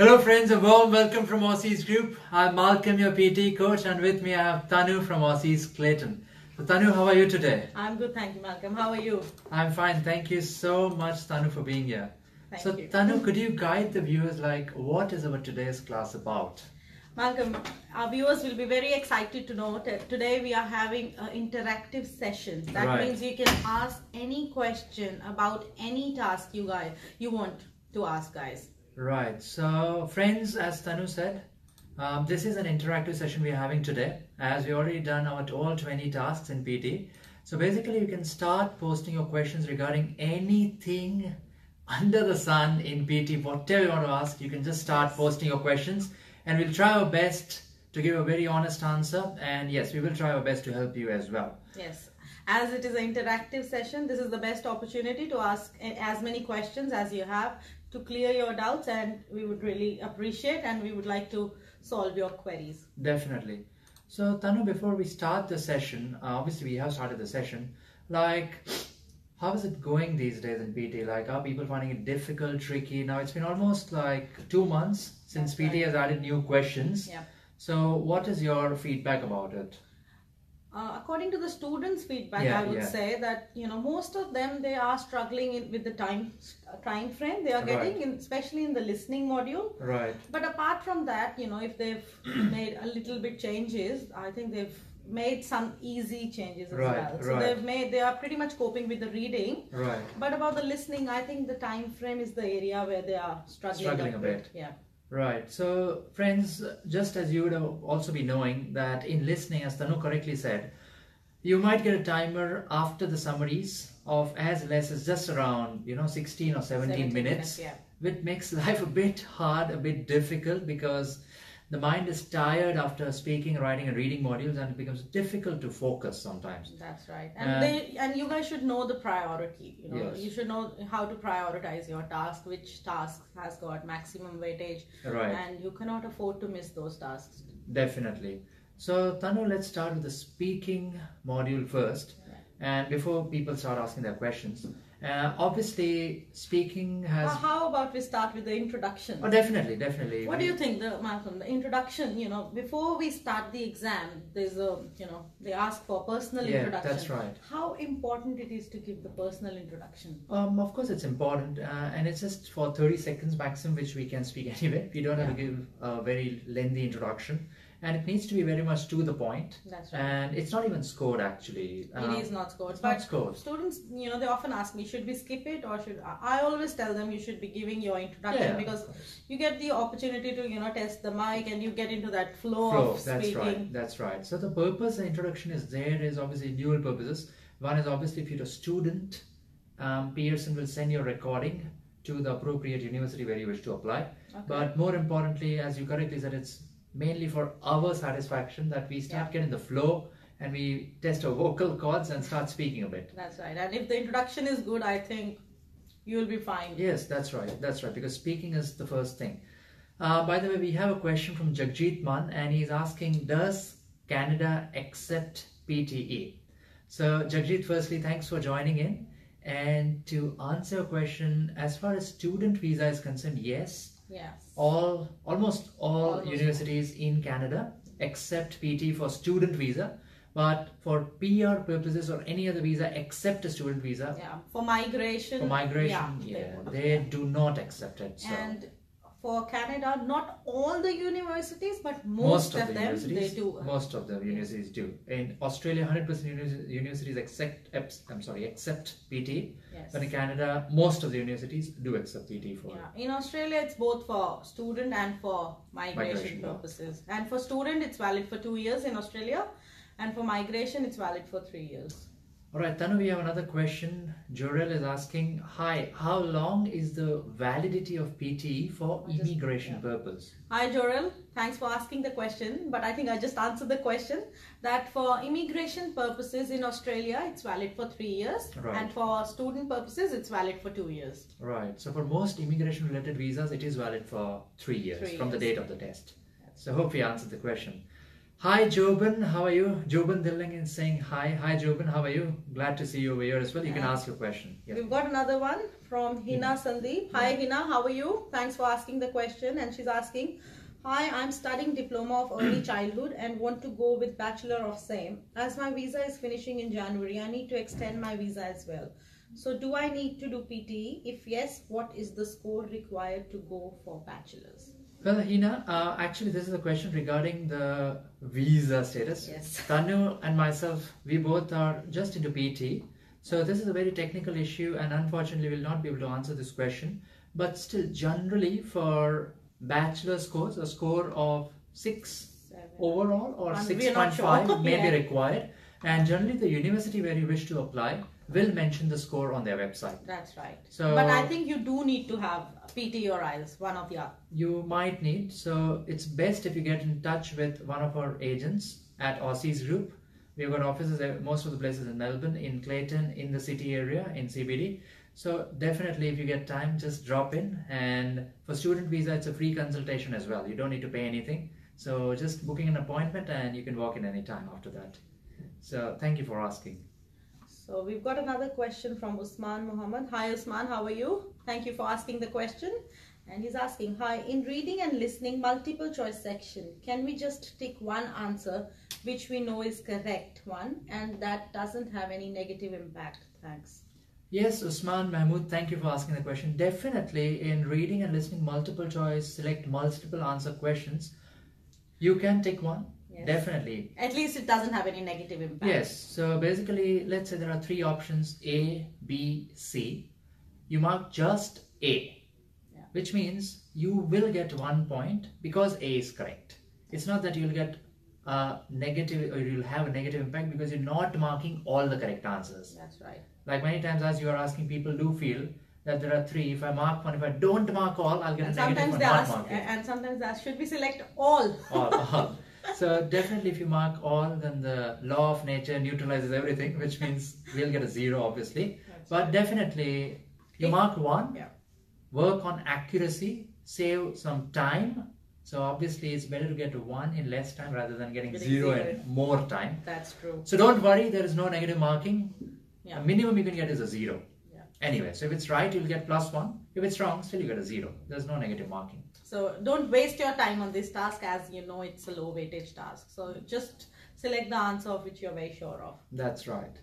Hello friends, a warm welcome from Aussizz Group. I'm Malcolm, your PT coach, and with me I have Tanu from Aussizz Clayton. So Tanu, how are you today? I'm good, thank you, Malcolm. How are you? I'm fine. Thank you so much, Tanu, for being here. Thank so you. Tanu, could you guide the viewers like what is our today's class about? Malcolm, our viewers will be very excited to know that today we are having an interactive session. That Right. means you can ask any question about any task you guys you want to ask, guys. Right. So friends, as Tanu said, um, this is an interactive session we are having today as we already done our all 20 tasks in PT. So basically you can start posting your questions regarding anything under the sun in PT, whatever you want to ask, you can just start posting your questions and we'll try our best to give a very honest answer and yes, we will try our best to help you as well. Yes. As it is an interactive session, this is the best opportunity to ask as many questions as you have to clear your doubts, and we would really appreciate and we would like to solve your queries. Definitely. So, Tanu, before we start the session, uh, obviously we have started the session. Like, how is it going these days in PT? Like, are people finding it difficult, tricky? Now, it's been almost like two months since That's PT right. has added new questions. Yeah. So, what is your feedback about it? Uh, according to the students' feedback, Yeah, I would yeah. say that you know most of them they are struggling in, with the time uh, time frame they are getting, Right. in, especially in the listening module. Right. But apart from that, you know, if they've made a little bit changes, I think they've made some easy changes as Right, well. So right. they've made they are pretty much coping with the reading. Right. But about the listening, I think the time frame is the area where they are struggling, Struggling a bit. Yeah. Right. So, friends, just as you would have also be knowing that in listening, as Tanu correctly said, you might get a timer after the summaries of as less as just around, you know, 16 or 17, minutes, Yeah. which makes life a bit hard, a bit difficult because the mind is tired after speaking, writing, and reading modules, and it becomes difficult to focus sometimes. That's right. And Uh, they and you guys should know the priority. You know, Yes. you should know how to prioritize your task, which task has got maximum weightage, Right. and you cannot afford to miss those tasks. Definitely. So, Tanu, let's start with the speaking module first. And before people start asking their questions, uh, obviously, speaking has. How about we start with the introduction? Oh, definitely, definitely. What do you think, the Malcolm? The introduction. You know, before we start the exam, there's a you know they ask for personal Yeah, introduction. that's right. How important it is to give the personal introduction. Um, of course, it's important, uh, and it's just for 30 seconds maximum, which we can speak anyway. We don't have to give a very lengthy introduction, and it needs to be very much to the point. That's right. And it's not even scored actually. Um, it is not scored, it's but not scored. students, you know, they often ask me, should we skip it or should I I always tell them you should be giving your introduction Yeah, because you get the opportunity to you know test the mic and you get into that flow, Flow, of that's speaking. right. That's right. So the purpose the introduction is there is obviously dual purposes. One is obviously if you're a student, um, Pearson will send your recording to the appropriate university where you wish to apply. Okay. But more importantly, as you correctly said, it's mainly for our satisfaction that we start Yeah. getting the flow and we test our vocal cords and start speaking a bit. That's right. And if the introduction is good, I think you'll be fine. Yes, that's right. That's right. Because speaking is the first thing. Uh, by the way, we have a question from Jagjit Man, and he's asking, "Does Canada accept PTE?" So, Jagjit, firstly, thanks for joining in. And to answer your question, as far as student visa is concerned, yes, Yes. all almost all Almost. universities in Canada accept PT for student visa, but for PR purposes or any other visa except a student visa, Yeah. For migration. for migration, yeah, yeah, won't. they do not accept it. So And for Canada, not all the universities, but most most, of the them universities, they do. most of the universities do. In Australia, hundred percent universities accept. I'm sorry, accept PT. Yes. But in Canada, most of the universities do accept PT for. Yeah, in Australia it's both for student and for migration, Migration, purposes. And for student it's valid for two years in Australia, and for migration it's valid for three years. All right, Tanu, we have another question. Jorel is asking, "Hi, how long is the validity of PTE for just- immigration yeah. purpose?" Hi Jorel, thanks for asking the question. But I think I just answered the question that for immigration purposes in Australia it's valid for three years, Right. and for student purposes it's valid for two years. Right. So for most immigration-related visas, it is valid for three years Three from the date of the test. So hope we answered the question. Hi Jobin, how are you? Jobin Dilling is saying hi. Hi Jobin, how are you? Glad to see you over here as well. You can ask your question. Yeah. We've got another one from Hina Sandeep. Hi Hina, how are you? Thanks for asking the question. And she's asking, Hi, I'm studying diploma of early childhood and want to go with bachelor of same. As my visa is finishing in January, I need to extend my visa as well. So do I need to do PTE? If yes, what is the score required to go for bachelor's? Well, Hina, uh, actually, this is a question regarding the visa status. Yes. Tanu and myself, we both are just into PT. So this is a very technical issue, and unfortunately, we'll not be able to answer this question. But still, generally, for bachelor's course, a score of six Seven. overall or Um, six we're not point five sure. may Yeah. be required. And generally, the university where you wish to apply will mention the score on their website. That's right. So But I think you do need to have PT or IELTS, one of the other. you might need. So it's best if you get in touch with one of our agents at Aussizz Group. We've got offices at most of the places in Melbourne, in Clayton, in the city area, in CBD. So definitely, if you get time, just drop in. And for student visa, it's a free consultation as well. You don't need to pay anything. So just booking an appointment, and you can walk in anytime after that. So thank you for asking. So we've got another question from Usman Muhammad. Hi Usman, how are you? Thank you for asking the question. And he's asking, hi, in reading and listening multiple choice section, can we just tick one answer which we know is correct one and that doesn't have any negative impact? Thanks. Yes, Usman Mahmood, thank you for asking the question. Definitely, in reading and listening multiple choice, select multiple answer questions. You can take one. Yes. Definitely. At least it doesn't have any negative impact. Yes. So basically, let's say there are three options A, B, C. You mark just A, Yeah. which means you will get one point because A is correct. It's not that you'll get a negative or you'll have a negative impact because you're not marking all the correct answers. That's right. Like many times, as you are asking, people do feel that there are three. If I mark one, if I don't mark all, I'll get And a negative sometimes for they ask, and sometimes they ask, should we select all? all, all. So definitely, if you mark all, then the law of nature neutralizes everything, which means we'll get a zero, obviously. But definitely, you mark one. Yeah. Work on accuracy, save some time. So obviously, it's better to get one in less time rather than getting Getting zero zero. in more time. That's true. So don't worry, there is no negative marking. Yeah. The minimum you can get is a zero. Anyway, so if it's right, you'll get plus one. If it's wrong, still you get a zero. There's no negative marking. So don't waste your time on this task as you know it's a low weightage task. So just select the answer of which you're very sure of. That's right.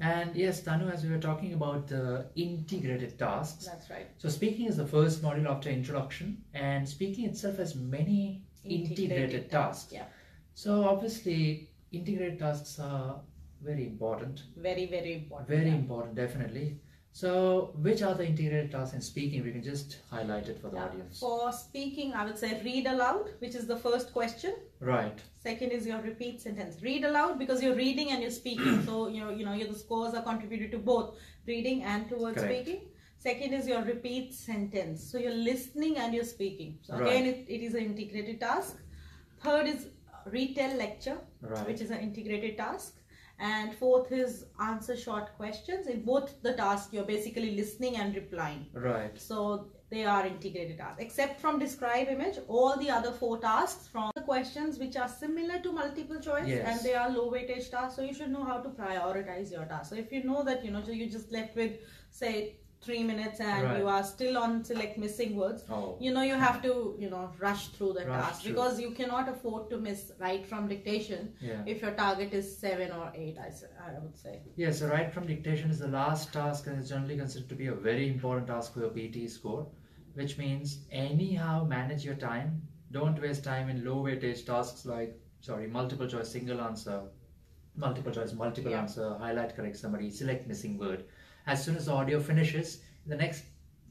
And yes, Tanu, as we were talking about the integrated tasks. That's right. So speaking is the first module after introduction, and speaking itself has many integrated, tasks. Yeah. So obviously, integrated tasks are very important. Very, very important. Very yeah. important, definitely. So, which are the integrated tasks in speaking? We can just highlight it for the Yeah. audience. For speaking, I would say read aloud, which is the first question. Right. Second is your repeat sentence. Read aloud because you're reading and you're speaking. so you know, you know, your the scores are contributed to both reading and towards Correct. speaking. Second is your repeat sentence. So you're listening and you're speaking. So Right. again, it, it is an integrated task. Third is retell lecture, Right. which is an integrated task. And fourth is answer short questions. In both the tasks, you're basically listening and replying. Right. So they are integrated tasks. Except from describe image, all the other four tasks from the questions which are similar to multiple choice Yes. and they are low weightage tasks. So you should know how to prioritize your tasks. So if you know that you know so you just left with say three minutes and Right. you are still on select missing words, Oh. you know you have to you know rush through the Rush task through. because you cannot afford to miss write from dictation Yeah. if your target is seven or eight. I, I would say. Yes, so write from dictation is the last task and is generally considered to be a very important task for your PT score, which means anyhow manage your time. Don't waste time in low weightage tasks like, sorry, multiple choice, single answer, multiple choice, multiple Yeah. answer, highlight correct summary, select missing word. As soon as the audio finishes, the next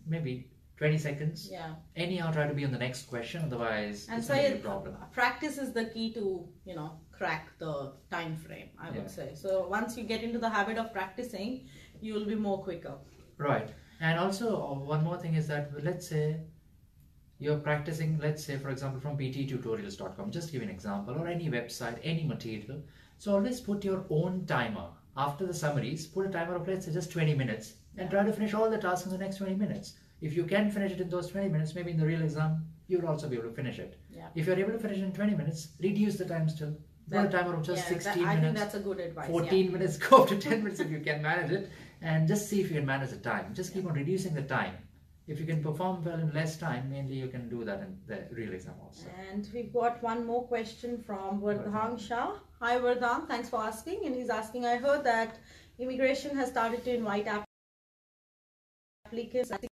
maybe 20 seconds, Yeah. anyhow try to be on the next question, otherwise And it's so it, a problem. practice is the key to you know crack the time frame. I would Yeah. say. So once you get into the habit of practicing, you will be more quicker. Right. And also, uh, one more thing is that let's say you're practicing, let's say, for example, from pttutorials.com, just give an example, or any website, any material. So always put your own timer. After the summaries, put a timer of, let's say, just 20 minutes and try to finish all the tasks in the next 20 minutes. If you can finish it in those 20 minutes, maybe in the real exam, you'll also be able to finish it. Yeah. If you're able to finish it in 20 minutes, reduce the time still. Put a timer of just Yeah, that- 16 I think minutes. that's a good advice. 14 minutes, go up to 10 minutes if you can manage it, and just see if you can manage the time. Just keep on reducing the time. If you can perform well in less time, mainly you can do that in the real exam also. And we've got one more question from Vardhan Vardhan. Shah. Hi Vardhan, thanks for asking. And he's asking, I heard that immigration has started to invite applicants